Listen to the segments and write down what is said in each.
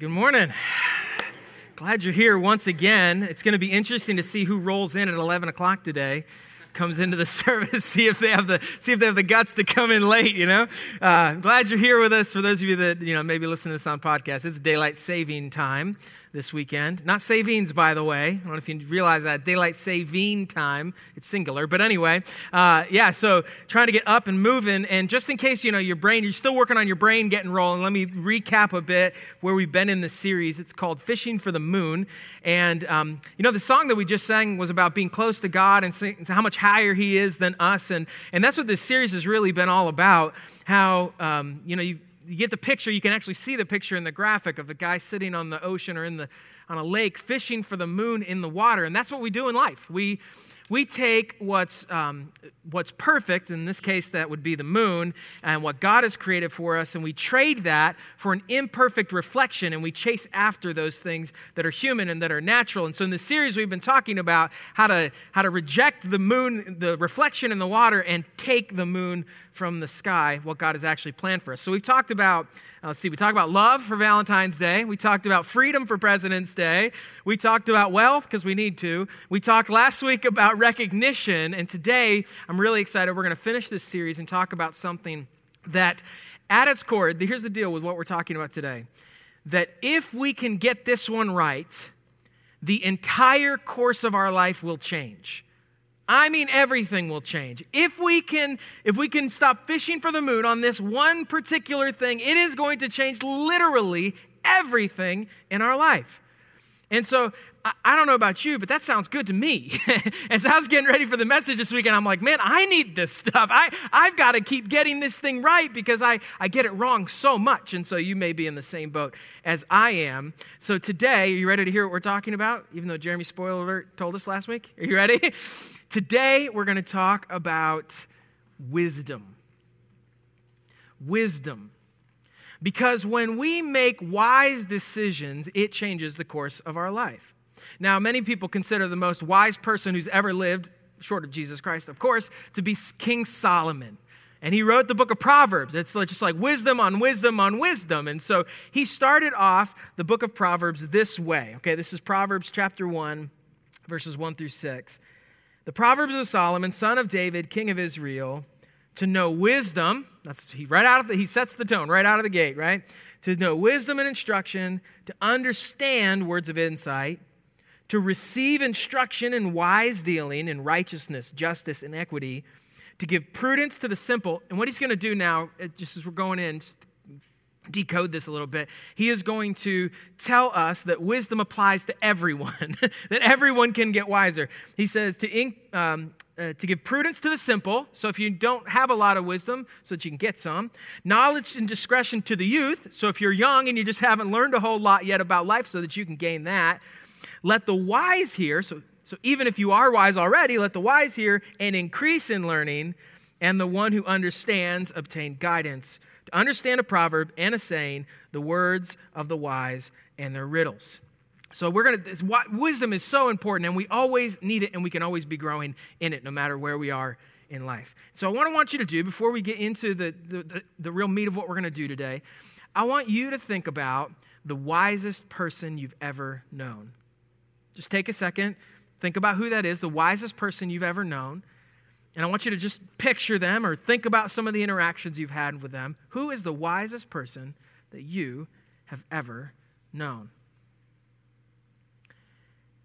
Good morning. Glad you're here once again. It's going to be interesting to see who rolls in at 11 o'clock today comes into the service, see if they have the see if they have the guts to come in late. You know, uh, glad you're here with us. For those of you that you know maybe listen to this on podcast, it's daylight saving time this weekend. Not savings, by the way. I don't know if you realize that. Daylight saving time. It's singular. But anyway, uh, yeah, so trying to get up and moving. And just in case, you know, your brain, you're still working on your brain getting rolling, let me recap a bit where we've been in this series. It's called Fishing for the Moon. And, um, you know, the song that we just sang was about being close to God and how much higher He is than us. And, and that's what this series has really been all about. How, um, you know, you you get the picture, you can actually see the picture in the graphic of the guy sitting on the ocean or in the, on a lake fishing for the moon in the water. And that's what we do in life. We, we take what's, um, what's perfect, in this case, that would be the moon, and what God has created for us, and we trade that for an imperfect reflection, and we chase after those things that are human and that are natural. And so in the series, we've been talking about how to, how to reject the moon, the reflection in the water, and take the moon from the sky what God has actually planned for us. So we've talked about, uh, let's see, we talked about love for Valentine's Day. We talked about freedom for President's Day. We talked about wealth because we need to. We talked last week about recognition. And today, I'm really excited. We're going to finish this series and talk about something that, at its core, here's the deal with what we're talking about today that if we can get this one right, the entire course of our life will change. I mean everything will change. If we can if we can stop fishing for the moon on this one particular thing, it is going to change literally everything in our life. And so I, don't know about you, but that sounds good to me. As I was getting ready for the message this weekend, I'm like, man, I need this stuff. I, I've got to keep getting this thing right because I, I get it wrong so much. And so you may be in the same boat as I am. So today, are you ready to hear what we're talking about? Even though Jeremy, spoiler alert, told us last week? Are you ready? Today, we're going to talk about wisdom. Wisdom. Because when we make wise decisions, it changes the course of our life. Now, many people consider the most wise person who's ever lived, short of Jesus Christ, of course, to be King Solomon. And he wrote the book of Proverbs. It's just like wisdom on wisdom on wisdom. And so he started off the book of Proverbs this way. Okay, this is Proverbs chapter 1, verses 1 through 6. The Proverbs of Solomon, son of David, king of Israel, to know wisdom. That's he right out of the, he sets the tone right out of the gate, right? To know wisdom and instruction, to understand words of insight, to receive instruction in wise dealing in righteousness, justice, and equity, to give prudence to the simple. And what he's going to do now, just as we're going in, just decode this a little bit. He is going to tell us that wisdom applies to everyone, that everyone can get wiser. He says to, um, uh, to give prudence to the simple, so if you don't have a lot of wisdom, so that you can get some, knowledge and discretion to the youth, so if you're young and you just haven't learned a whole lot yet about life, so that you can gain that. Let the wise hear, so, so even if you are wise already, let the wise hear and increase in learning, and the one who understands obtain guidance to understand a proverb and a saying, the words of the wise and their riddles. So we're going to wisdom is so important and we always need it and we can always be growing in it no matter where we are in life. So what I want to want you to do before we get into the, the, the, the real meat of what we're going to do today, I want you to think about the wisest person you've ever known. Just take a second, think about who that is, the wisest person you've ever known. And I want you to just picture them or think about some of the interactions you've had with them. Who is the wisest person that you have ever known?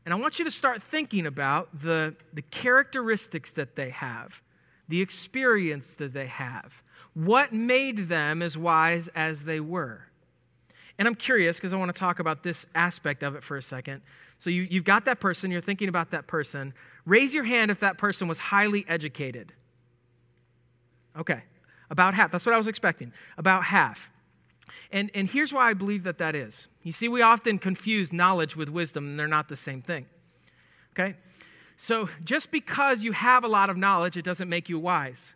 And I want you to start thinking about the, the characteristics that they have, the experience that they have, what made them as wise as they were. And I'm curious because I want to talk about this aspect of it for a second. So you, you've got that person, you're thinking about that person. Raise your hand if that person was highly educated. Okay, about half. That's what I was expecting. About half. And, and here's why I believe that that is. You see, we often confuse knowledge with wisdom, and they're not the same thing. Okay? So just because you have a lot of knowledge, it doesn't make you wise.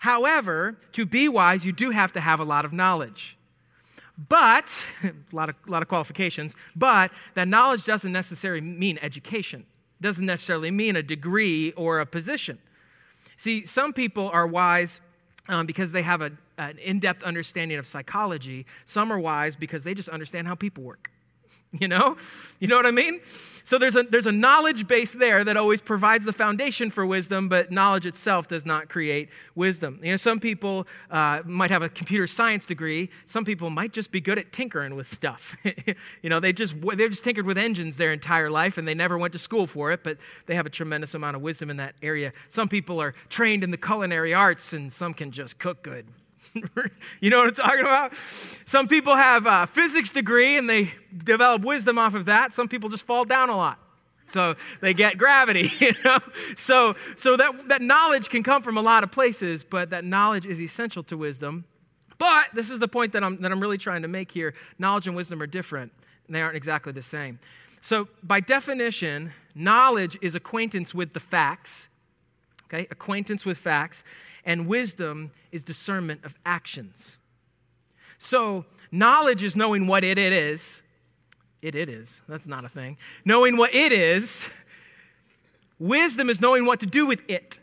However, to be wise, you do have to have a lot of knowledge. But, a lot of, a lot of qualifications, but that knowledge doesn't necessarily mean education, it doesn't necessarily mean a degree or a position. See, some people are wise um, because they have a, an in depth understanding of psychology. Some are wise because they just understand how people work. You know? You know what I mean? So there's a, there's a knowledge base there that always provides the foundation for wisdom, but knowledge itself does not create wisdom. You know, some people uh, might have a computer science degree. Some people might just be good at tinkering with stuff. you know, they just they've just tinkered with engines their entire life, and they never went to school for it, but they have a tremendous amount of wisdom in that area. Some people are trained in the culinary arts, and some can just cook good. you know what I'm talking about? Some people have a physics degree and they develop wisdom off of that. Some people just fall down a lot. So they get gravity, you know? So, so that, that knowledge can come from a lot of places, but that knowledge is essential to wisdom. But this is the point that I'm, that I'm really trying to make here. Knowledge and wisdom are different, and they aren't exactly the same. So, by definition, knowledge is acquaintance with the facts, okay? Acquaintance with facts and wisdom is discernment of actions. So, knowledge is knowing what it, it is. It, it is. That's not a thing. Knowing what it is. Wisdom is knowing what to do with it.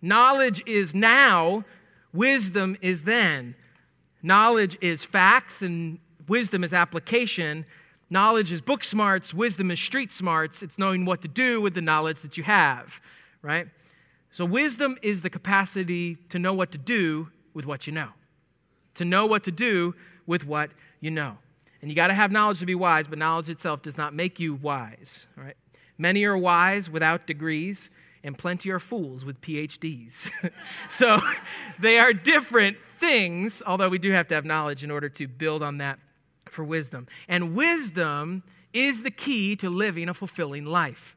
Knowledge is now, wisdom is then. Knowledge is facts, and wisdom is application. Knowledge is book smarts, wisdom is street smarts. It's knowing what to do with the knowledge that you have, right? So, wisdom is the capacity to know what to do with what you know, to know what to do with what you know. And you got to have knowledge to be wise, but knowledge itself does not make you wise. All right? Many are wise without degrees, and plenty are fools with PhDs. so they are different things, although we do have to have knowledge in order to build on that for wisdom. And wisdom is the key to living a fulfilling life.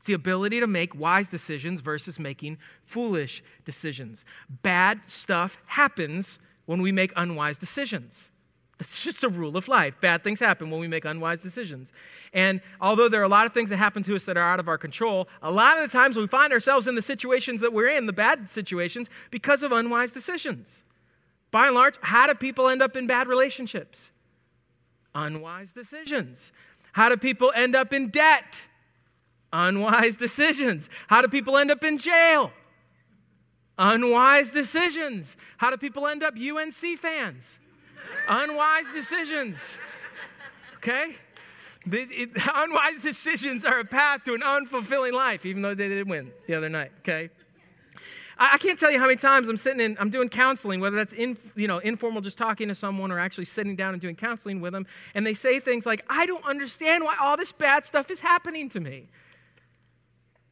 It's the ability to make wise decisions versus making foolish decisions. Bad stuff happens when we make unwise decisions. That's just a rule of life. Bad things happen when we make unwise decisions. And although there are a lot of things that happen to us that are out of our control, a lot of the times we find ourselves in the situations that we're in, the bad situations, because of unwise decisions. By and large, how do people end up in bad relationships? Unwise decisions. How do people end up in debt? Unwise decisions. How do people end up in jail? Unwise decisions. How do people end up UNC fans? Unwise decisions. Okay? it, unwise decisions are a path to an unfulfilling life, even though they didn't win the other night. Okay? I can't tell you how many times I'm sitting in, I'm doing counseling, whether that's in, you know, informal, just talking to someone, or actually sitting down and doing counseling with them, and they say things like, I don't understand why all this bad stuff is happening to me.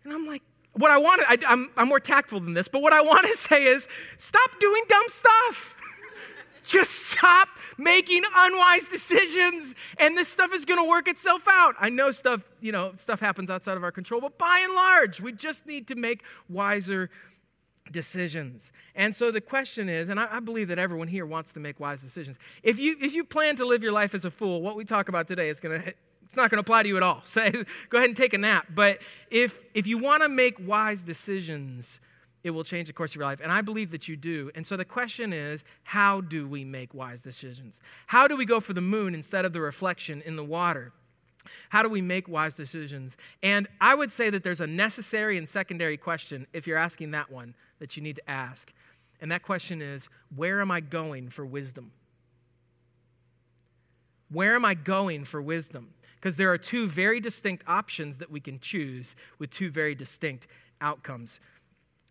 And I'm like, what I want to, I, am I'm more tactful than this, but what I want to say is stop doing dumb stuff. Just stop making unwise decisions, and this stuff is going to work itself out. I know stuff, you know, stuff happens outside of our control, but by and large, we just need to make wiser decisions. And so the question is, and I, I, believe that everyone here wants to make wise decisions. If you if you plan to live your life as a fool, what we talk about today is going to it's not going to apply to you at all. So go ahead and take a nap. But if, if you want to make wise decisions, it will change the course of your life. And I believe that you do. And so the question is how do we make wise decisions? How do we go for the moon instead of the reflection in the water? How do we make wise decisions? And I would say that there's a necessary and secondary question, if you're asking that one, that you need to ask. And that question is where am I going for wisdom? Where am I going for wisdom? Because there are two very distinct options that we can choose with two very distinct outcomes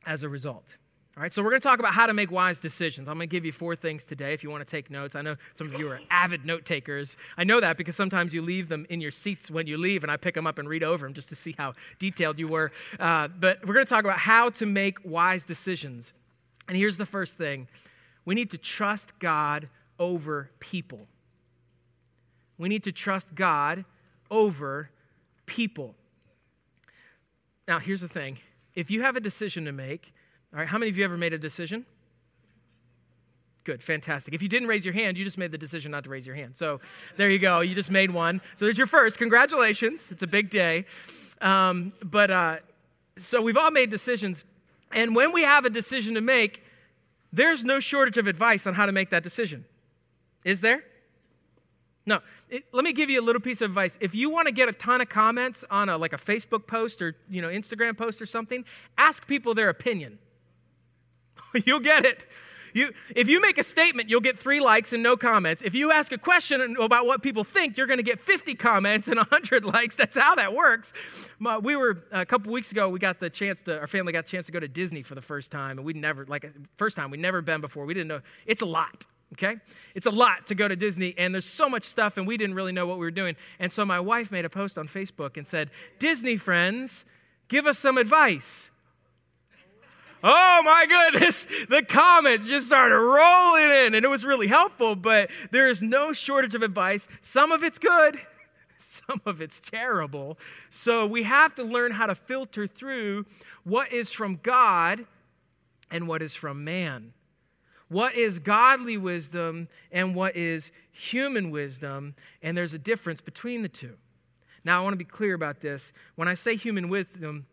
as a result. All right, so we're going to talk about how to make wise decisions. I'm going to give you four things today if you want to take notes. I know some of you are avid note takers. I know that because sometimes you leave them in your seats when you leave, and I pick them up and read over them just to see how detailed you were. Uh, but we're going to talk about how to make wise decisions. And here's the first thing we need to trust God over people. We need to trust God over people. Now, here's the thing if you have a decision to make, all right, how many of you ever made a decision? Good, fantastic. If you didn't raise your hand, you just made the decision not to raise your hand. So there you go. You just made one. So there's your first. Congratulations. It's a big day. Um, but uh, so we've all made decisions. And when we have a decision to make, there's no shortage of advice on how to make that decision. Is there? No. It, let me give you a little piece of advice. If you want to get a ton of comments on a like a Facebook post or you know Instagram post or something, ask people their opinion. You'll get it. you, if you make a statement, you'll get three likes and no comments. If you ask a question about what people think, you're going to get 50 comments and 100 likes. That's how that works. We were, a couple weeks ago, we got the chance to, our family got a chance to go to Disney for the first time. And we'd never, like, first time, we'd never been before. We didn't know. It's a lot okay? It's a lot to go to Disney, and there's so much stuff, and we didn't really know what we were doing. And so my wife made a post on Facebook and said, Disney friends, give us some advice. Oh my goodness, the comments just started rolling in, and it was really helpful, but there is no shortage of advice. Some of it's good, some of it's terrible. So we have to learn how to filter through what is from God and what is from man. What is godly wisdom and what is human wisdom, and there's a difference between the two. Now, I want to be clear about this. When I say human wisdom,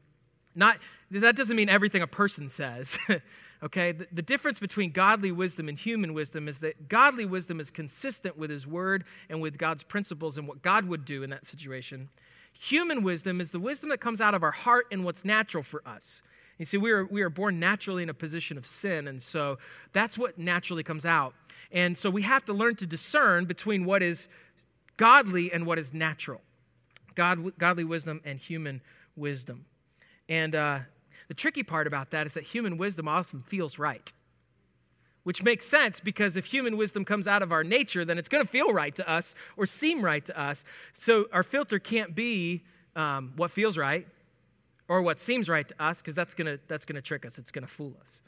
not that doesn't mean everything a person says. okay? The, the, difference between godly wisdom and human wisdom is that godly wisdom is consistent with his word and with God's principles and what God would do in that situation. Human wisdom is the wisdom that comes out of our heart and what's natural for us. You see, we are, we are born naturally in a position of sin, and so that's what naturally comes out. And so we have to learn to discern between what is godly and what is natural God, godly wisdom and human wisdom. And uh, the tricky part about that is that human wisdom often feels right, which makes sense because if human wisdom comes out of our nature, then it's going to feel right to us or seem right to us. So our filter can't be um, what feels right or what seems right to us because that's to that's to trick us, it's to fool us.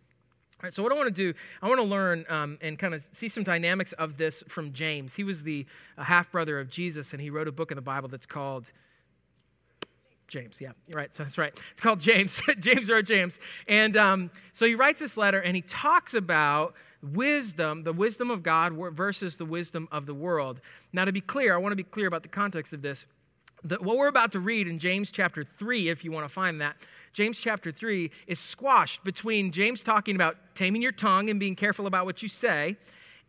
All right, so what I want to do, I want to learn um, and kind of see some dynamics of this from James. He was the uh, half brother of Jesus, and he wrote a book in the Bible that's called James, yeah, right. So that's right. It's called James. James wrote James. And um, so he writes this letter and he talks about wisdom, the wisdom of God versus the wisdom of the world. Now, to be clear, I want to be clear about the context of this. The, what we're about to read in James chapter 3, if you want to find that, James chapter 3 is squashed between James talking about taming your tongue and being careful about what you say,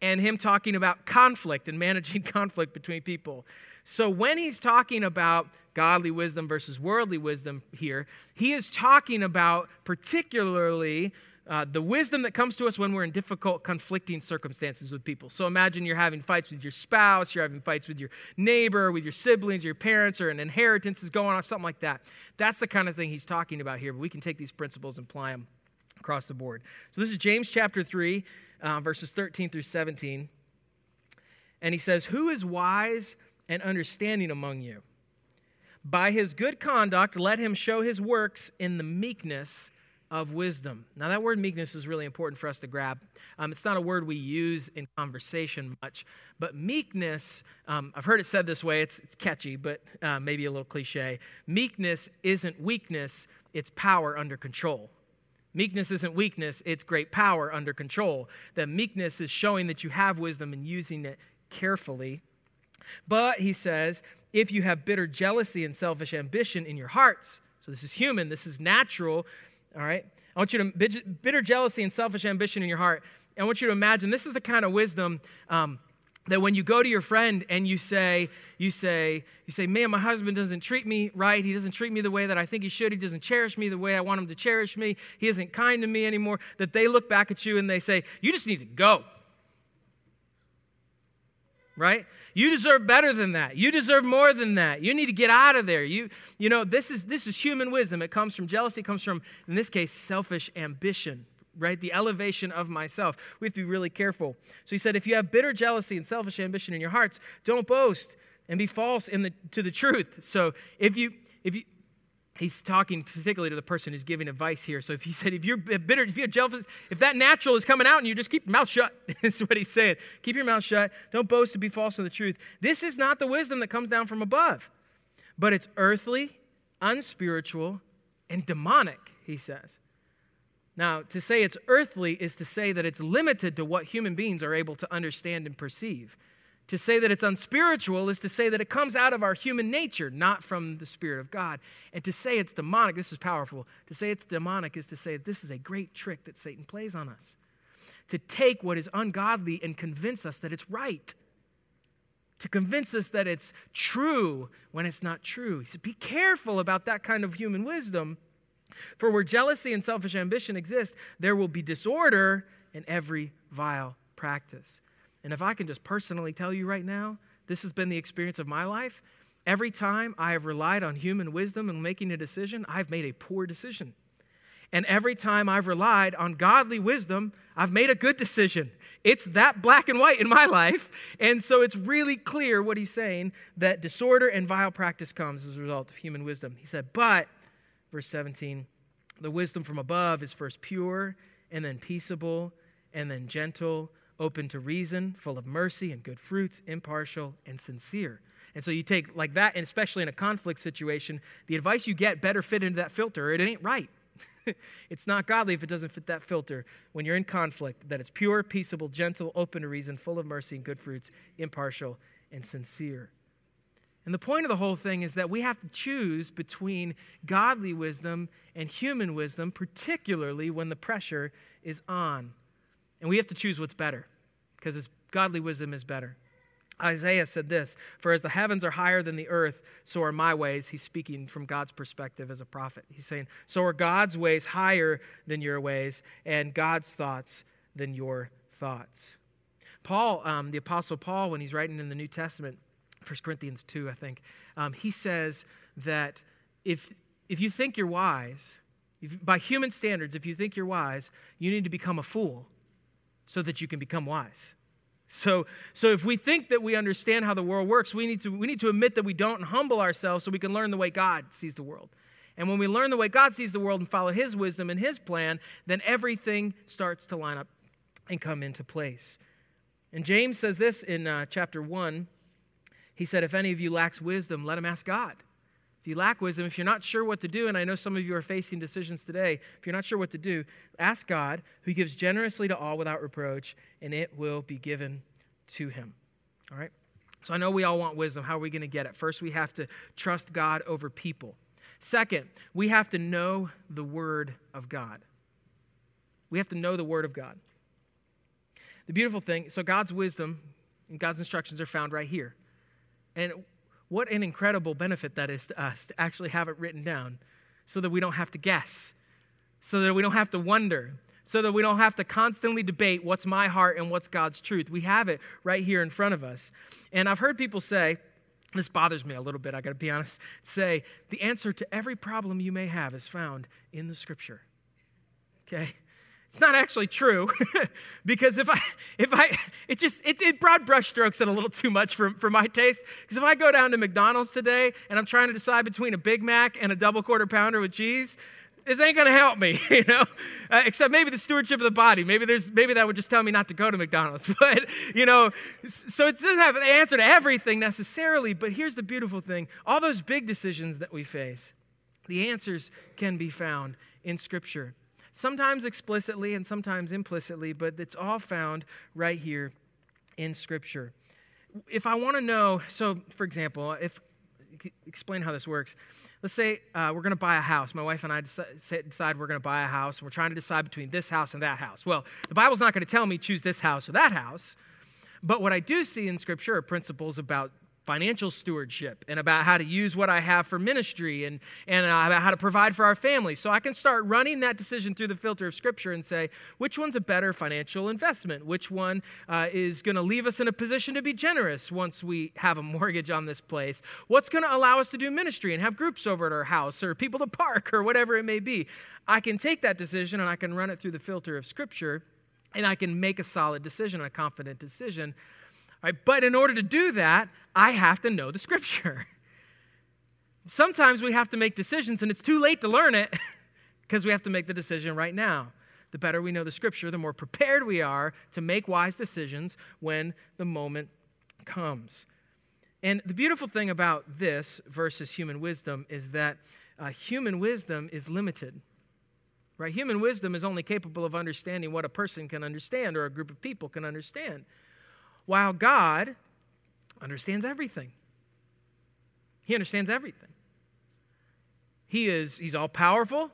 and him talking about conflict and managing conflict between people. So when he's talking about godly wisdom versus worldly wisdom here. He is talking about particularly uh, the wisdom that comes to us when we're in difficult, conflicting circumstances with people. So imagine you're having fights with your spouse, you're having fights with your neighbor, with your siblings, your parents, or an inheritance is going on, something like that. That's the kind of thing he's talking about here, but we can take these principles and apply them across the board. So this is James chapter 3, uh, verses 13 through 17. And he says, Who is wise and understanding among you? By his good conduct, let him show his works in the meekness of wisdom. Now, that word meekness is really important for us to grab. Um, it's not a word we use in conversation much, but meekness, um, I've heard it said this way, it's, it's catchy, but uh, maybe a little cliche. Meekness isn't weakness, it's power under control. Meekness isn't weakness, it's great power under control. That meekness is showing that you have wisdom and using it carefully. But he says, if you have bitter jealousy and selfish ambition in your hearts. So this is human, this is natural, all right? I want you to, bitter jealousy and selfish ambition in your heart. I want you to imagine this is the kind of wisdom um, that when you go to your friend and you say, you say, you say, man, my husband doesn't treat me right. He doesn't treat me the way that I think he should. He doesn't cherish me the way I want him to cherish me. He isn't kind to me anymore. That they look back at you and they say, you just need to go. Right? You deserve better than that. You deserve more than that. You need to get out of there. You, you know, this is this is human wisdom. It comes from jealousy, it comes from, in this case, selfish ambition, right? The elevation of myself. We have to be really careful. So he said, if you have bitter jealousy and selfish ambition in your hearts, don't boast and be false in the, to the truth. So if you if you he's talking particularly to the person who's giving advice here. So if he said, if you're bitter, if you're jealous, if that natural is coming out and you just keep your mouth shut, is what he's saying. Keep your mouth shut. Don't boast to be false in the truth. This is not the wisdom that comes down from above, but it's earthly, unspiritual, and demonic, he says. Now, to say it's earthly is to say that it's limited to what human beings are able to understand and perceive. To say that it's unspiritual is to say that it comes out of our human nature, not from the Spirit of God. And to say it's demonic, this is powerful. To say it's demonic is to say that this is a great trick that Satan plays on us. To take what is ungodly and convince us that it's right. To convince us that it's true when it's not true. He said, Be careful about that kind of human wisdom. For where jealousy and selfish ambition exist, there will be disorder in every vile practice. And if I can just personally tell you right now, this has been the experience of my life. Every time I have relied on human wisdom in making a decision, I've made a poor decision. And every time I've relied on godly wisdom, I've made a good decision. It's that black and white in my life. And so it's really clear what he's saying that disorder and vile practice comes as a result of human wisdom. He said, But, verse 17, the wisdom from above is first pure, and then peaceable, and then gentle, open to reason, full of mercy and good fruits, impartial and sincere. And so you take like that, and especially in a conflict situation, the advice you get better fit into that filter, it ain't right. it's not godly if it doesn't fit that filter. When you're in conflict, that it's pure, peaceable, gentle, open to reason, full of mercy and good fruits, impartial and sincere. And the point of the whole thing is that we have to choose between godly wisdom and human wisdom, particularly when the pressure is on. And we have to choose what's better because godly wisdom is better. Isaiah said this For as the heavens are higher than the earth, so are my ways. He's speaking from God's perspective as a prophet. He's saying, So are God's ways higher than your ways, and God's thoughts than your thoughts. Paul, um, the Apostle Paul, when he's writing in the New Testament, 1 Corinthians 2, I think, um, he says that if, if you think you're wise, if, by human standards, if you think you're wise, you need to become a fool so that you can become wise. So, so if we think that we understand how the world works, we need, to, we need to admit that we don't and humble ourselves so we can learn the way God sees the world. And when we learn the way God sees the world and follow His wisdom and His plan, then everything starts to line up and come into place. And James says this in uh, chapter 1. He said, If any of you lacks wisdom, let him ask God you lack wisdom, if you're not sure what to do, and I know some of you are facing decisions today, if you're not sure what to do, ask God, who gives generously to all without reproach, and it will be given to him. All right? So I know we all want wisdom. How are we going to get it? First, we have to trust God over people. Second, we have to know the Word of God. We have to know the Word of God. The beautiful thing, so God's wisdom and God's instructions are found right here. And what an incredible benefit that is to us to actually have it written down so that we don't have to guess, so that we don't have to wonder, so that we don't have to constantly debate what's my heart and what's God's truth. We have it right here in front of us. And I've heard people say, this bothers me a little bit, I gotta be honest, say, the answer to every problem you may have is found in the scripture. Okay? It's not actually true because if I, if I, it just, it, it broad brushstrokes it a little too much for, for my taste. Because if I go down to McDonald's today and I'm trying to decide between a Big Mac and a double quarter pounder with cheese, this ain't gonna help me, you know. Uh, except maybe the stewardship of the body. Maybe there's, maybe that would just tell me not to go to McDonald's. But you know, so it doesn't have an answer to everything necessarily. But here's the beautiful thing: all those big decisions that we face, the answers can be found in Scripture sometimes explicitly and sometimes implicitly, but it's all found right here in Scripture. If I want to know, so for example, if explain how this works. Let's say uh, we're going to buy a house. My wife and I decide we're going to buy a house, and we're trying to decide between this house and that house. Well, the Bible's not going to tell me choose this house or that house, but what I do see in Scripture are principles about financial stewardship and about how to use what I have for ministry and, and uh, about how to provide for our family. So I can start running that decision through the filter of Scripture and say, which one's a better financial investment? Which one uh, is going to leave us in a position to be generous once we have a mortgage on this place? What's going to allow us to do ministry and have groups over at our house or people to park or whatever it may be? I can take that decision and I can run it through the filter of Scripture and I can make a solid decision, a confident decision Right? But in order to do that, I have to know the scripture. Sometimes we have to make decisions and it's too late to learn it because we have to make the decision right now. The better we know the scripture, the more prepared we are to make wise decisions when the moment comes. And the beautiful thing about this versus human wisdom is that uh, human wisdom is limited. Right? Human wisdom is only capable of understanding what a person can understand or a group of people can understand while God understands everything. He understands everything. He is he's all powerful,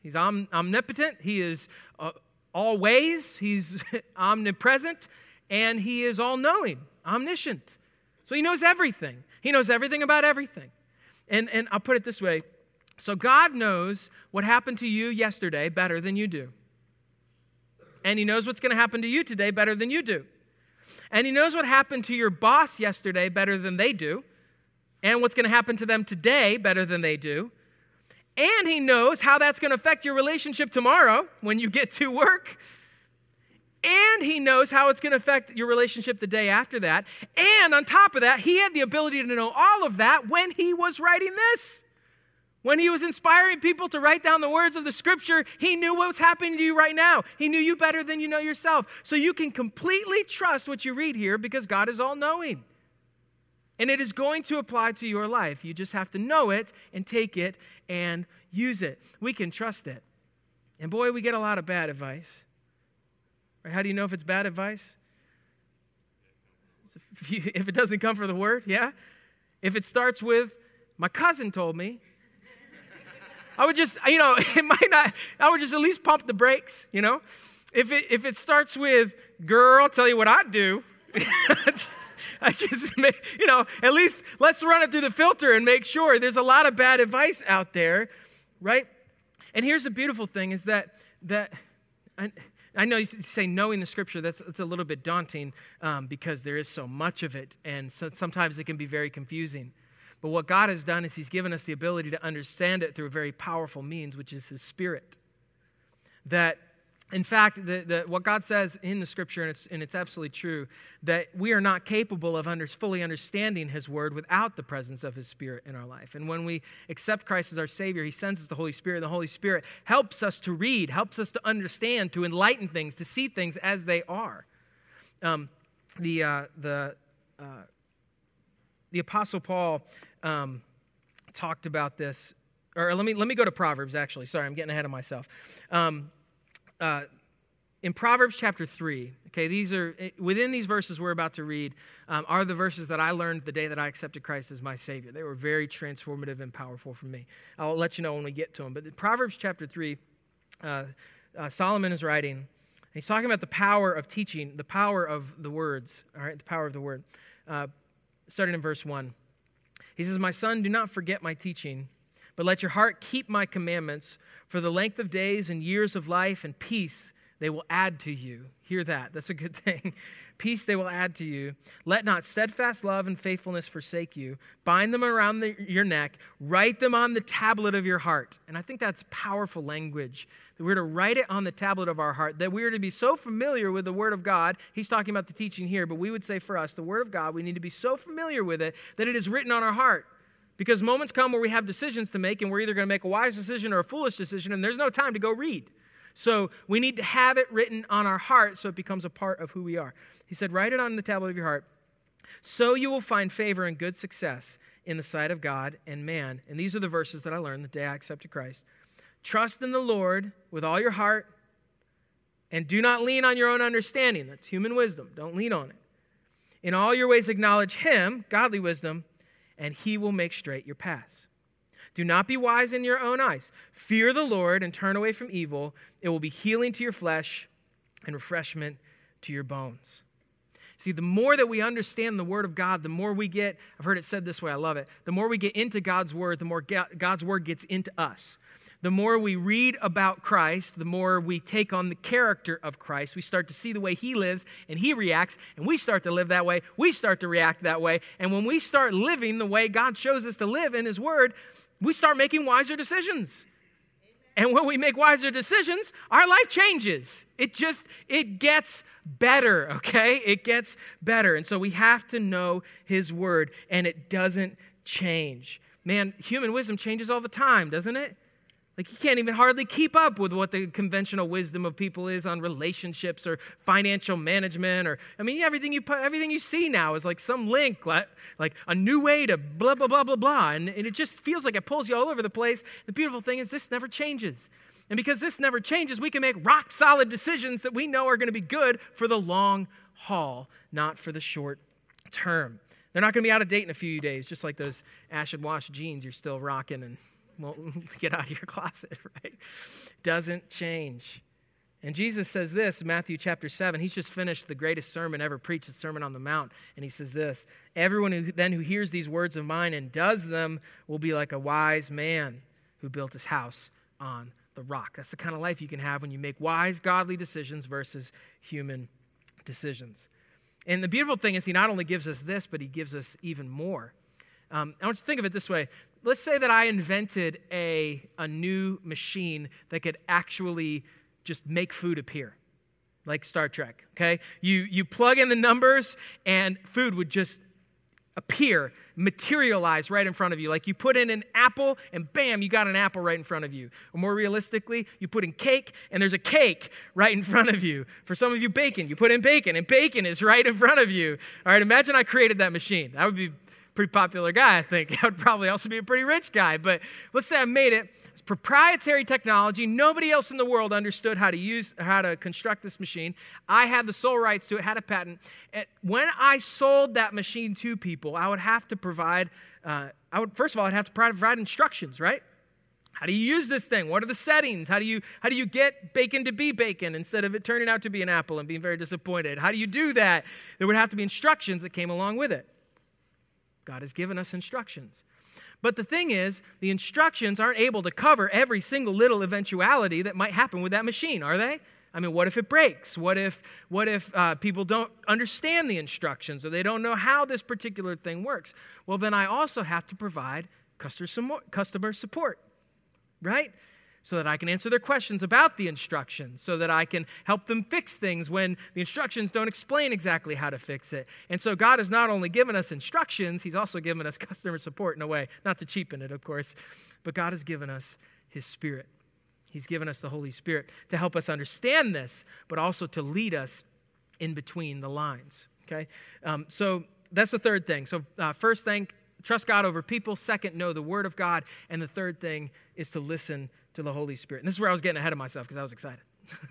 he's om, omnipotent, he is uh, all ways, he's omnipresent, and he is all knowing, omniscient. So he knows everything. He knows everything about everything. And, and I'll put it this way so God knows what happened to you yesterday better than you do. And He knows what's going to happen to you today better than you do. And He knows what happened to your boss yesterday better than they do. And what's going to happen to them today better than they do. And He knows how that's going to affect your relationship tomorrow when you get to work. And He knows how it's going to affect your relationship the day after that. And on top of that, He had the ability to know all of that when He was writing this. When he was inspiring people to write down the words of the scripture, he knew what was happening to you right now. He knew you better than you know yourself. So you can completely trust what you read here because God is all knowing. And it is going to apply to your life. You just have to know it and take it and use it. We can trust it. And boy, we get a lot of bad advice. Right? How do you know if it's bad advice? If it doesn't come from the word, yeah? If it starts with, my cousin told me, I would just, you know, it might not, I would just at least pump the brakes, you know? If it, if it starts with, girl, I'll tell you what I'd do. I just, you know, at least let's run it through the filter and make sure. There's a lot of bad advice out there, right? And here's the beautiful thing is that, that, I, I know you say knowing the scripture, that's, that's a little bit daunting um, because there is so much of it, and so sometimes it can be very confusing. But what God has done is He's given us the ability to understand it through a very powerful means, which is His Spirit. That, in fact, the, the, what God says in the Scripture, and it's, and it's absolutely true, that we are not capable of under, fully understanding His Word without the presence of His Spirit in our life. And when we accept Christ as our Savior, He sends us the Holy Spirit. The Holy Spirit helps us to read, helps us to understand, to enlighten things, to see things as they are. Um, the, uh, the, uh, the Apostle Paul um, talked about this. Or let me, let me go to Proverbs, actually. Sorry, I'm getting ahead of myself. Um, uh, in Proverbs chapter 3, okay, these are, within these verses we're about to read, um, are the verses that I learned the day that I accepted Christ as my Savior. They were very transformative and powerful for me. I'll let you know when we get to them. But in Proverbs chapter 3, uh, uh, Solomon is writing, he's talking about the power of teaching, the power of the words, all right, the power of the word. Uh, starting in verse 1. He says, My son, do not forget my teaching, but let your heart keep my commandments, for the length of days and years of life and peace they will add to you. Hear that. That's a good thing. Peace they will add to you. Let not steadfast love and faithfulness forsake you. Bind them around the, your neck. Write them on the tablet of your heart. And I think that's powerful language. That we're to write it on the tablet of our heart. That we're to be so familiar with the Word of God. He's talking about the teaching here, but we would say for us, the Word of God, we need to be so familiar with it that it is written on our heart. Because moments come where we have decisions to make, and we're either going to make a wise decision or a foolish decision, and there's no time to go read. So we need to have it written on our heart so it becomes a part of who we are. He said, Write it on the tablet of your heart. So you will find favor and good success in the sight of God and man. And these are the verses that I learned the day I accepted Christ. Trust in the Lord with all your heart and do not lean on your own understanding. That's human wisdom. Don't lean on it. In all your ways, acknowledge Him, godly wisdom, and He will make straight your paths. Do not be wise in your own eyes. Fear the Lord and turn away from evil. It will be healing to your flesh and refreshment to your bones. See, the more that we understand the Word of God, the more we get, I've heard it said this way, I love it. The more we get into God's Word, the more God's Word gets into us. The more we read about Christ, the more we take on the character of Christ. We start to see the way He lives and He reacts, and we start to live that way. We start to react that way. And when we start living the way God shows us to live in His Word, we start making wiser decisions. And when we make wiser decisions, our life changes. It just, it gets better, okay? It gets better. And so we have to know His Word, and it doesn't change. Man, human wisdom changes all the time, doesn't it? Like, you can't even hardly keep up with what the conventional wisdom of people is on relationships or financial management. Or, I mean, everything you, put, everything you see now is like some link, like, like a new way to blah, blah, blah, blah, blah. And, and it just feels like it pulls you all over the place. The beautiful thing is, this never changes. And because this never changes, we can make rock solid decisions that we know are going to be good for the long haul, not for the short term. They're not going to be out of date in a few days, just like those acid wash jeans you're still rocking and won't get out of your closet, right? Doesn't change. And Jesus says this, Matthew chapter 7. He's just finished the greatest sermon ever preached, the Sermon on the Mount. And he says this Everyone who then who hears these words of mine and does them will be like a wise man who built his house on the rock. That's the kind of life you can have when you make wise, godly decisions versus human decisions. And the beautiful thing is, he not only gives us this, but he gives us even more. Um, I want you to think of it this way. Let's say that I invented a, a new machine that could actually just make food appear, like Star Trek, okay? You, you plug in the numbers, and food would just appear, materialize right in front of you. Like you put in an apple and bam, you got an apple right in front of you. Or more realistically, you put in cake and there's a cake right in front of you. For some of you, bacon. You put in bacon and bacon is right in front of you. All right, imagine I created that machine. That would be pretty popular guy, I think. I would probably also be a pretty rich guy. But let's say I made it It's proprietary technology. Nobody else in the world understood how to use, how to construct this machine. I had the sole rights to it, had a patent. When I sold that machine to people, I would have to provide, uh, I would, first of all, I'd have to provide instructions, right? How do you use this thing? What are the settings? How do you how do you get bacon to be bacon instead of it turning out to be an apple and being very disappointed? How do you do that? There would have to be instructions that came along with it. God has given us instructions. But the thing is, the instructions aren't able to cover every single little eventuality that might happen with that machine, are they? I mean, what if it breaks? What if, what if uh, people don't understand the instructions or they don't know how this particular thing works? Well, then I also have to provide customer support, right? So that I can answer their questions about the instructions, so that I can help them fix things when the instructions don't explain exactly how to fix it. And so God has not only given us instructions, He's also given us customer support in a way, not to cheapen it, of course, but God has given us His Spirit. He's given us the Holy Spirit to help us understand this, but also to lead us in between the lines. Okay? Um, so that's the third thing. So, uh, first thing, trust God over people. Second, know the Word of God. And the third thing is to listen to the Holy Spirit. And this is where I was getting ahead of myself because I was excited.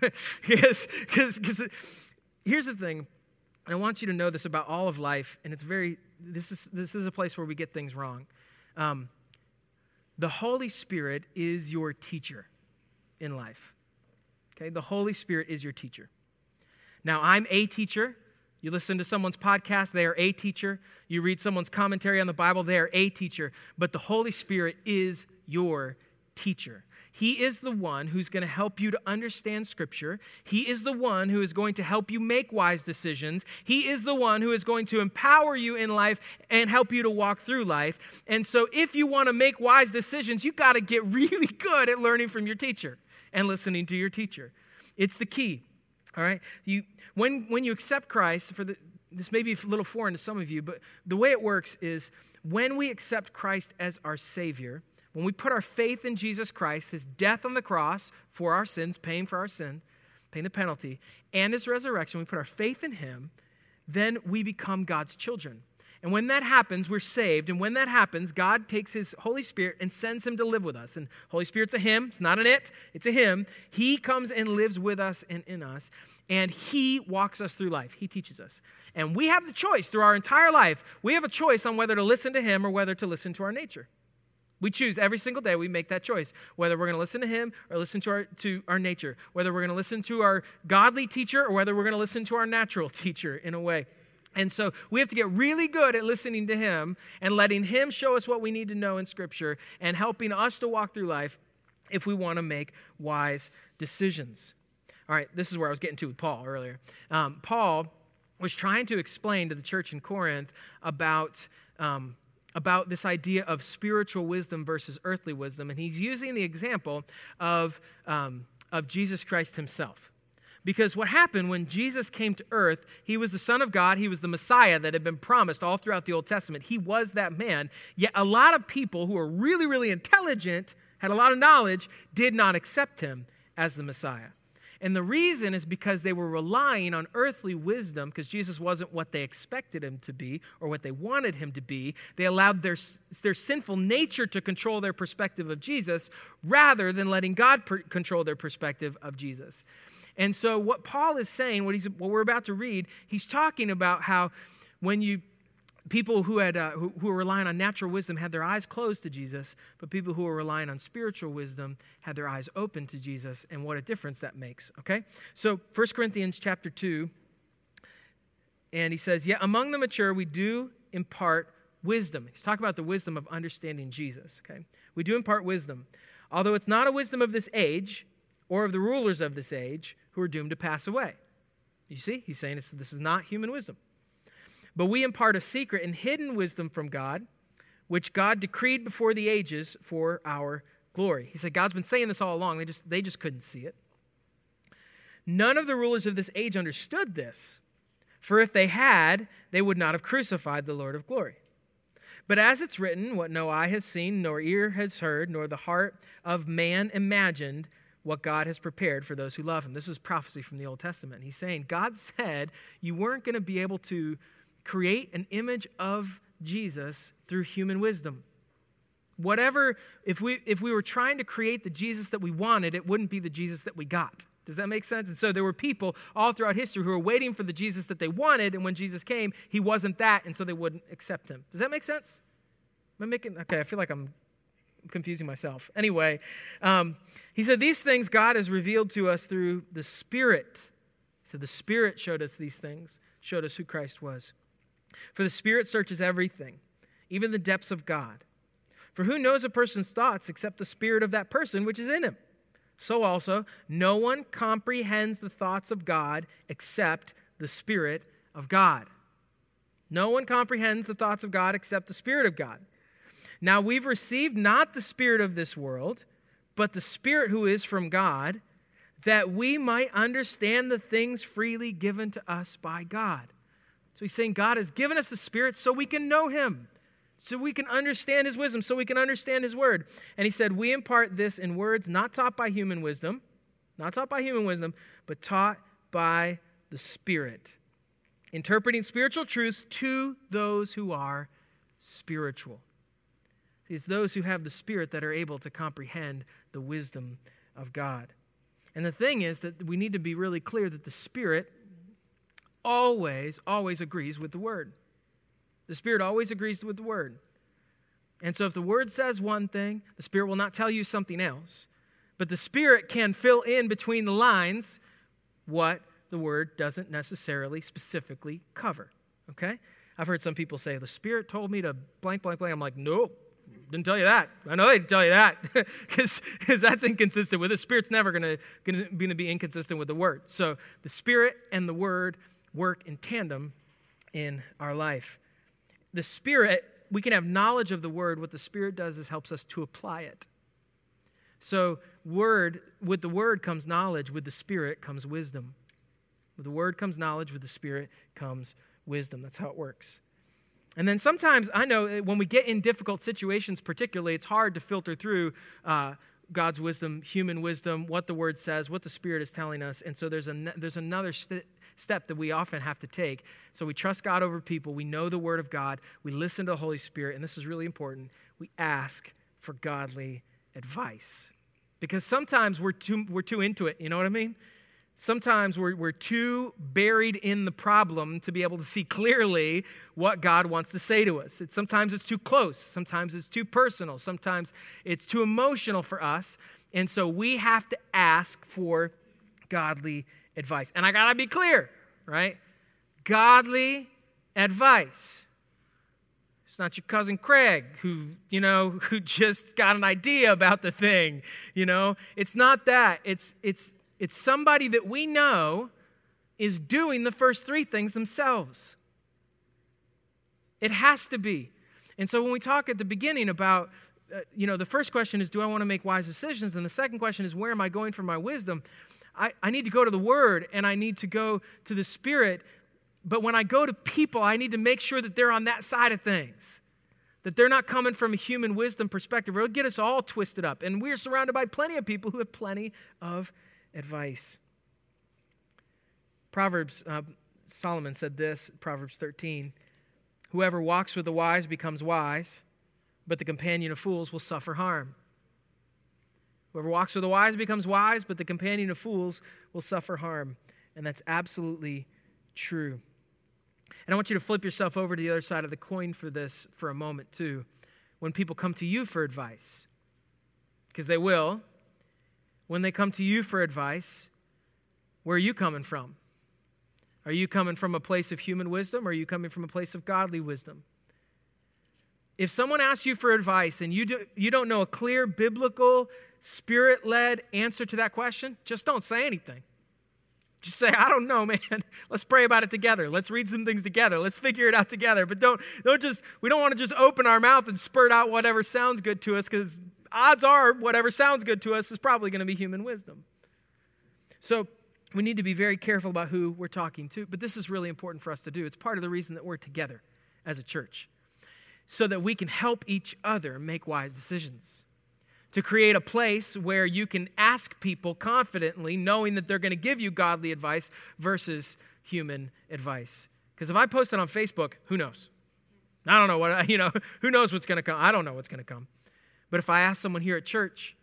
because here's the thing, and I want you to know this about all of life, and it's very, this is, this is a place where we get things wrong. Um, the Holy Spirit is your teacher in life. Okay? The Holy Spirit is your teacher. Now, I'm a teacher. You listen to someone's podcast, they are a teacher. You read someone's commentary on the Bible, they are a teacher. But the Holy Spirit is your teacher. He is the one who's going to help you to understand Scripture. He is the one who is going to help you make wise decisions. He is the one who is going to empower you in life and help you to walk through life. And so, if you want to make wise decisions, you got to get really good at learning from your teacher and listening to your teacher. It's the key. All right? You, when, when you accept Christ, for the, this may be a little foreign to some of you, but the way it works is when we accept Christ as our Savior, when we put our faith in Jesus Christ, his death on the cross for our sins, paying for our sin, paying the penalty, and his resurrection, we put our faith in him, then we become God's children. And when that happens, we're saved. And when that happens, God takes his Holy Spirit and sends him to live with us. And Holy Spirit's a him, it's not an it, it's a him. He comes and lives with us and in us. And he walks us through life. He teaches us. And we have the choice through our entire life. We have a choice on whether to listen to him or whether to listen to our nature. We choose every single day, we make that choice, whether we're going to listen to him or listen to our, to our nature, whether we're going to listen to our godly teacher or whether we're going to listen to our natural teacher in a way. And so we have to get really good at listening to him and letting him show us what we need to know in Scripture and helping us to walk through life if we want to make wise decisions. All right, this is where I was getting to with Paul earlier. Um, Paul was trying to explain to the church in Corinth about. Um, about this idea of spiritual wisdom versus earthly wisdom, and he's using the example of, um, of Jesus Christ himself. Because what happened when Jesus came to earth, he was the Son of God, he was the Messiah that had been promised all throughout the Old Testament. He was that man. Yet a lot of people who were really, really intelligent, had a lot of knowledge, did not accept him as the Messiah. And the reason is because they were relying on earthly wisdom, because Jesus wasn't what they expected him to be or what they wanted him to be. They allowed their, their sinful nature to control their perspective of Jesus rather than letting God per- control their perspective of Jesus. And so, what Paul is saying, what, he's, what we're about to read, he's talking about how when you people who, had, uh, who, who were relying on natural wisdom had their eyes closed to Jesus, but people who were relying on spiritual wisdom had their eyes open to Jesus, and what a difference that makes, okay? So 1 Corinthians chapter 2, and he says, Yet among the mature we do impart wisdom. He's talking about the wisdom of understanding Jesus, okay? We do impart wisdom. although it's not a wisdom of this age or of the rulers of this age who are doomed to pass away. You see, he's saying this, this is not human wisdom. But we impart a secret and hidden wisdom from God, which God decreed before the ages for our glory. He said God's been saying this all along, they just, they just couldn't see it. None of the rulers of this age understood this, for if they had, they would not have crucified the Lord of glory. But as it's written, what no eye has seen, nor ear has heard, nor the heart of man imagined, what God has prepared for those who love him. This is prophecy from the Old Testament. He's saying, God said you weren't going to be able to create an image of Jesus through human wisdom. Whatever, if we, if we were trying to create the Jesus that we wanted, it wouldn't be the Jesus that we got. Does that make sense? And so there were people all throughout history who were waiting for the Jesus that they wanted, and when Jesus came, he wasn't that, and so they wouldn't accept him. Does that make sense? Am I making, okay, I feel like I'm confusing myself. Anyway, um, he said, These things God has revealed to us through the Spirit. So the Spirit showed us these things, showed us who Christ was. For the Spirit searches everything, even the depths of God. For who knows a person's thoughts except the Spirit of that person which is in him? So also, no one comprehends the thoughts of God except the Spirit of God. No one comprehends the thoughts of God except the Spirit of God. Now we've received not the Spirit of this world, but the Spirit who is from God, that we might understand the things freely given to us by God. So he's saying God has given us the Spirit so we can know Him so we can understand his wisdom, so we can understand his word. And he said, We impart this in words not taught by human wisdom, not taught by human wisdom, but taught by the Spirit, interpreting spiritual truths to those who are spiritual. It's those who have the Spirit that are able to comprehend the wisdom of God. And the thing is that we need to be really clear that the Spirit always, always agrees with the Word. The Spirit always agrees with the Word. And so if the Word says one thing, the Spirit will not tell you something else. But the Spirit can fill in between the lines what the Word doesn't necessarily specifically cover. Okay? I've heard some people say, the Spirit told me to blank, blank, blank. I'm like, nope, didn't tell you that. I know they didn't tell you that because that's inconsistent with it. The Spirit's never going to be inconsistent with the Word. So the Spirit and the Word work in tandem in our life the Spirit, we can have knowledge of the Word. What the Spirit does is helps us to apply it. So, word, with the Word comes knowledge, with the Spirit comes wisdom. With the Word comes knowledge, with the Spirit comes wisdom. That's how it works. And then sometimes, I know eh, when we get in difficult situations, particularly, it's hard to filter through uh, God's wisdom, human wisdom, what the Word says, what the Spirit is telling us. And so there's, a, there's another st- step that we often have to take. So we trust God over people. We know the Word of God. We listen to the Holy Spirit. And this is really important. We ask for godly advice. Because sometimes we're too, we're too into it. You know what I mean? Sometimes we're, we're too buried in the problem to be able to see clearly what God wants to say to us. It, sometimes it's too close. Sometimes it's too personal. Sometimes it's too emotional for us. And so we have to ask for godly advice. And I got to be clear, right? Godly advice. It's not your cousin Craig who, you know, who just got an idea about the thing, you know? It's not that. It's it's it's somebody that we know is doing the first three things themselves. It has to be. And so when we talk at the beginning about uh, you know, the first question is, do I want to make wise decisions? And the second question is, where am I going for my wisdom? I, I need to go to the Word and I need to go to the Spirit. But when I go to people, I need to make sure that they're on that side of things, that they're not coming from a human wisdom perspective. It'll get us all twisted up. And we're surrounded by plenty of people who have plenty of advice. Proverbs, uh, Solomon said this, Proverbs 13 Whoever walks with the wise becomes wise, but the companion of fools will suffer harm. Whoever walks with the wise becomes wise, but the companion of fools will suffer harm. And that's absolutely true. And I want you to flip yourself over to the other side of the coin for this for a moment, too. When people come to you for advice, because they will, when they come to you for advice, where are you coming from? Are you coming from a place of human wisdom or are you coming from a place of godly wisdom? If someone asks you for advice and you, do, you don't know a clear biblical spirit led answer to that question, just don't say anything. Just say, I don't know, man. Let's pray about it together. Let's read some things together. Let's figure it out together. But don't, don't just, we don't want to just open our mouth and spurt out whatever sounds good to us because odds are whatever sounds good to us is probably going to be human wisdom. So we need to be very careful about who we're talking to. But this is really important for us to do. It's part of the reason that we're together as a church so that we can help each other make wise decisions to create a place where you can ask people confidently, knowing that they're going to give you godly advice versus human advice. Because if I post it on Facebook, who knows? I don't know what, you know, who knows what's going to come? I don't know what's going to come. But if I ask someone here at church,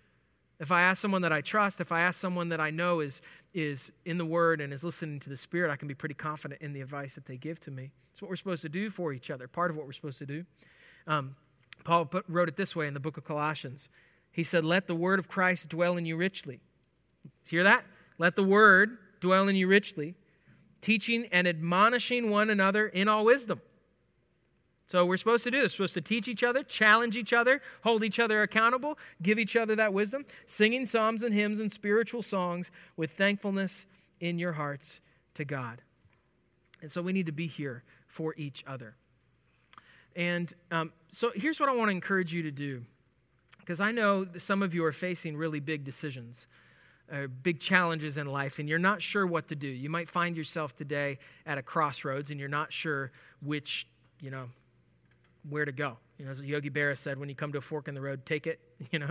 if I ask someone that I trust, if I ask someone that I know is, is in the Word and is listening to the Spirit, I can be pretty confident in the advice that they give to me. It's what we're supposed to do for each other, part of what we're supposed to do. Um, Paul put, wrote it this way in the book of Colossians he said, Let the word of Christ dwell in you richly. Hear that? Let the word dwell in you richly, teaching and admonishing one another in all wisdom. So we're supposed to do this. We're supposed to teach each other, challenge each other, hold each other accountable, give each other that wisdom, singing psalms and hymns and spiritual songs with thankfulness in your hearts to God. And so we need to be here for each other. And um, so here's what I want to encourage you to do because I know some of you are facing really big decisions, uh, big challenges in life, and you're not sure what to do. You might find yourself today at a crossroads and you're not sure which, you know, where to go. You know, as Yogi Berra said, when you come to a fork in the road, take it, you know,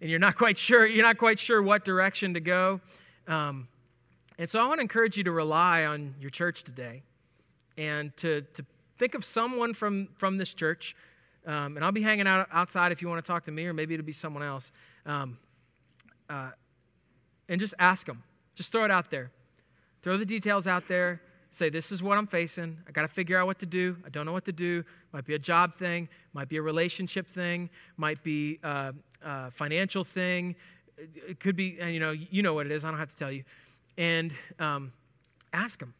and you're not quite sure, you're not quite sure what direction to go. Um, and so I want to encourage you to rely on your church today and to, to think of someone from, from this church um, and I'll be hanging out outside if you want to talk to me, or maybe it'll be someone else. Um, uh, and just ask them. Just throw it out there. Throw the details out there. Say, this is what I'm facing. I got to figure out what to do. I don't know what to do. Might be a job thing. Might be a relationship thing. Might be a, a financial thing. It could be, you know, you know what it is. I don't have to tell you. And um, ask them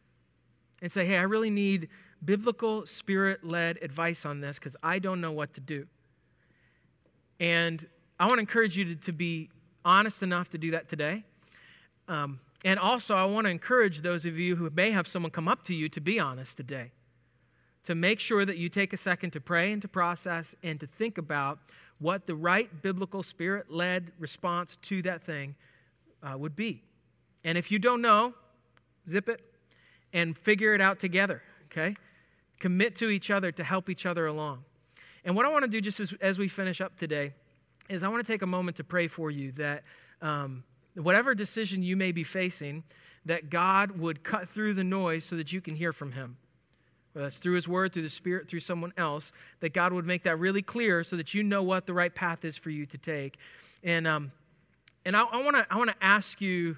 and say, hey, I really need biblical, spirit led advice on this because I don't know what to do. And I want to encourage you to, to be honest enough to do that today. Um, and also, I want to encourage those of you who may have someone come up to you to be honest today. To make sure that you take a second to pray and to process and to think about what the right biblical spirit led response to that thing uh, would be. And if you don't know, zip it and figure it out together, okay? Commit to each other to help each other along. And what I want to do just as, as we finish up today is I want to take a moment to pray for you that um, whatever decision you may be facing, that God would cut through the noise so that you can hear from Him. Whether that's through His Word, through the Spirit, through someone else, that God would make that really clear so that you know what the right path is for you to take. And, um, and I, I want to I wanna ask you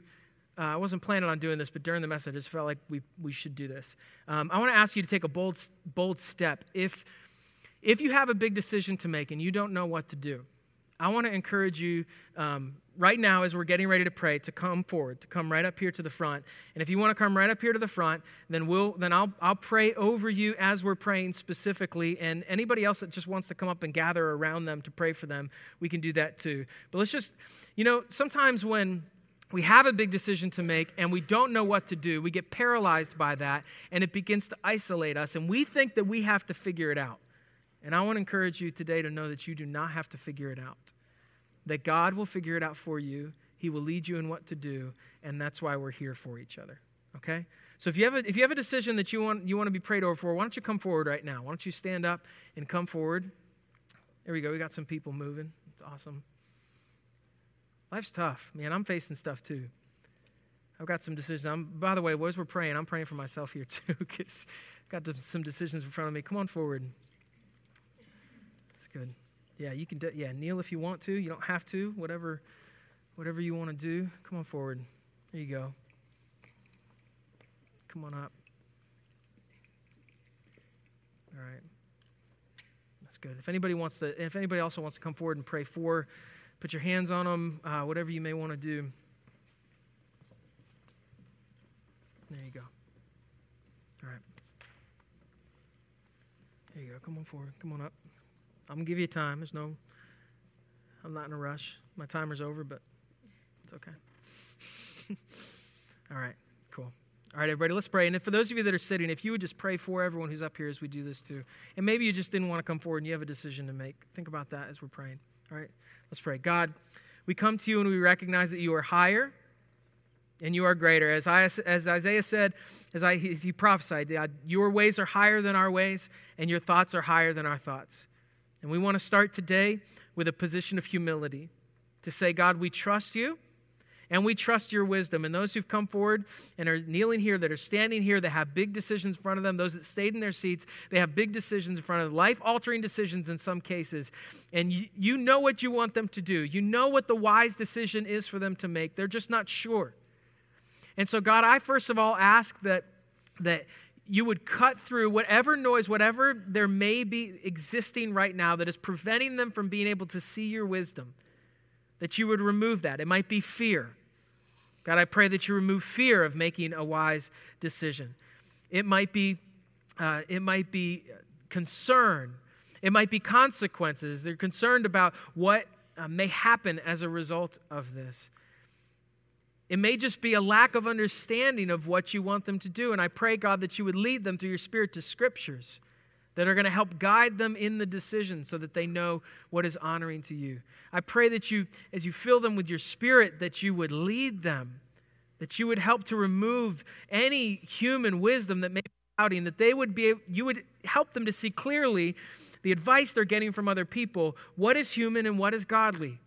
uh, I wasn't planning on doing this, but during the message, I just felt like we, we should do this. Um, I want to ask you to take a bold, bold step. If, if you have a big decision to make and you don't know what to do, I want to encourage you um, right now as we're getting ready to pray to come forward, to come right up here to the front. And if you want to come right up here to the front, then we'll then I'll I'll pray over you as we're praying specifically. And anybody else that just wants to come up and gather around them to pray for them, we can do that too. But let's just, you know, sometimes when we have a big decision to make and we don't know what to do. We get paralyzed by that and it begins to isolate us and we think that we have to figure it out. And I want to encourage you today to know that you do not have to figure it out. That God will figure it out for you. He will lead you in what to do, and that's why we're here for each other. Okay? So if you have a, if you have a decision that you want you want to be prayed over for, why don't you come forward right now? Why don't you stand up and come forward? There we go. We got some people moving. It's awesome. Life's tough, man. I'm facing stuff too. I've got some decisions. I'm, by the way, as we're praying, I'm praying for myself here too, because I've got some decisions in front of me. Come on forward. That's good. Yeah, you can. yeah, kneel if you want to. You don't have to. Whatever, whatever you want to do. Come on forward. There you go. Come on up. All right. That's good. If anybody wants to, if anybody also wants to come forward and pray for Put your hands on them, uh, whatever you may want to do. There you go. All right. There you go. Come on forward. Come on up. I'm going to give you time. There's no, I'm not in a rush. My timer's over, but it's okay. All right, cool. All right, everybody, let's pray. And for those of you that are sitting, if you would just pray for everyone who's up here as we do this too. And maybe you just didn't want to come forward and you have a decision to make. Think about that as we're praying. All right, let's pray. God, we come to you and we recognize that you are higher and you are greater. As, I, as Isaiah said, as, I, he prophesied, God, your ways are higher than our ways, and your thoughts are higher than our thoughts. And we want to start today with a position of humility to say, God, we trust you and we trust your wisdom. And those who've come forward and are kneeling here, that are standing here, that have big decisions in front of them, those that stayed in their seats, they have big decisions in front of them, life altering decisions in some cases. And you, you know what you want them to do. You know what the wise decision is for them to make. They're just not sure. And so, God, I first of all ask that, that you would cut through whatever noise, whatever there may be existing right now that is preventing them from being able to see your wisdom, that you would remove that. It might be fear. God, I pray that you remove fear of making a wise decision. It might be, uh, it might be concern. It might be consequences. They're concerned about what uh, may happen as a result of this. It may just be a lack of understanding of what you want them to do. And I pray, God, that you would lead them through your Spirit to scriptures that are going to help guide them in the decision so that they know what is honoring to you. I pray that you, as you fill them with your Spirit, that you would lead them, that you would help to remove any human wisdom that may be doubting, that they would be, you would help them to see clearly the advice they're getting from other people, what is human and what is godly.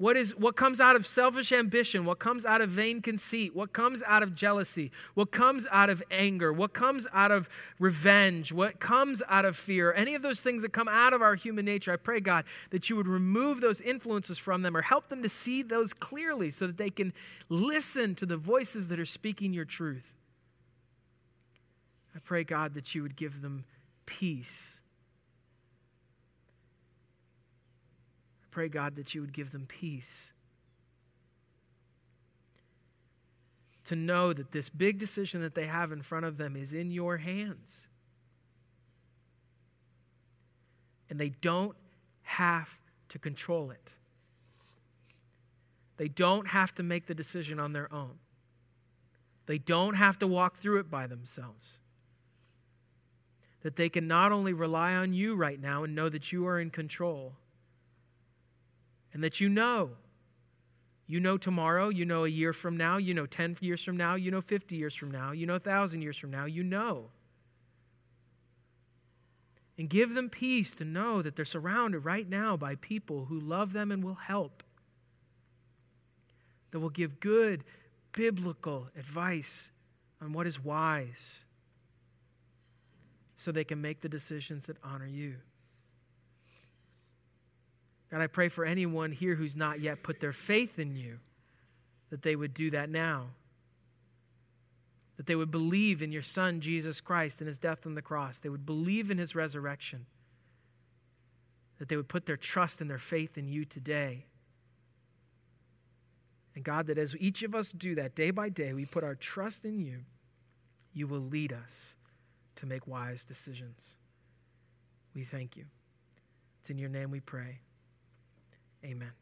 What, is, what comes out of selfish ambition? What comes out of vain conceit? What comes out of jealousy? What comes out of anger? What comes out of revenge? What comes out of fear? Any of those things that come out of our human nature, I pray, God, that you would remove those influences from them or help them to see those clearly so that they can listen to the voices that are speaking your truth. I pray, God, that you would give them peace pray, God, that you would give them peace. To know that this big decision that they have in front of them is in your hands. And they don't have to control it. They don't have to make the decision on their own. They don't have to walk through it by themselves. That they can not only rely on you right now and know that you are in control, and that you know. You know tomorrow, you know a year from now, you know 10 years from now, you know 50 years from now, you know 1,000 years from now, you know. And give them peace to know that they're surrounded right now by people who love them and will help, that will give good biblical advice on what is wise so they can make the decisions that honor you. God, I pray for anyone here who's not yet put their faith in you, that they would do that now. That they would believe in your Son, Jesus Christ, and his death on the cross. They would believe in his resurrection. That they would put their trust and their faith in you today. And God, that as each of us do that day by day, we put our trust in you, you will lead us to make wise decisions. We thank you. It's in your name we pray. Amen.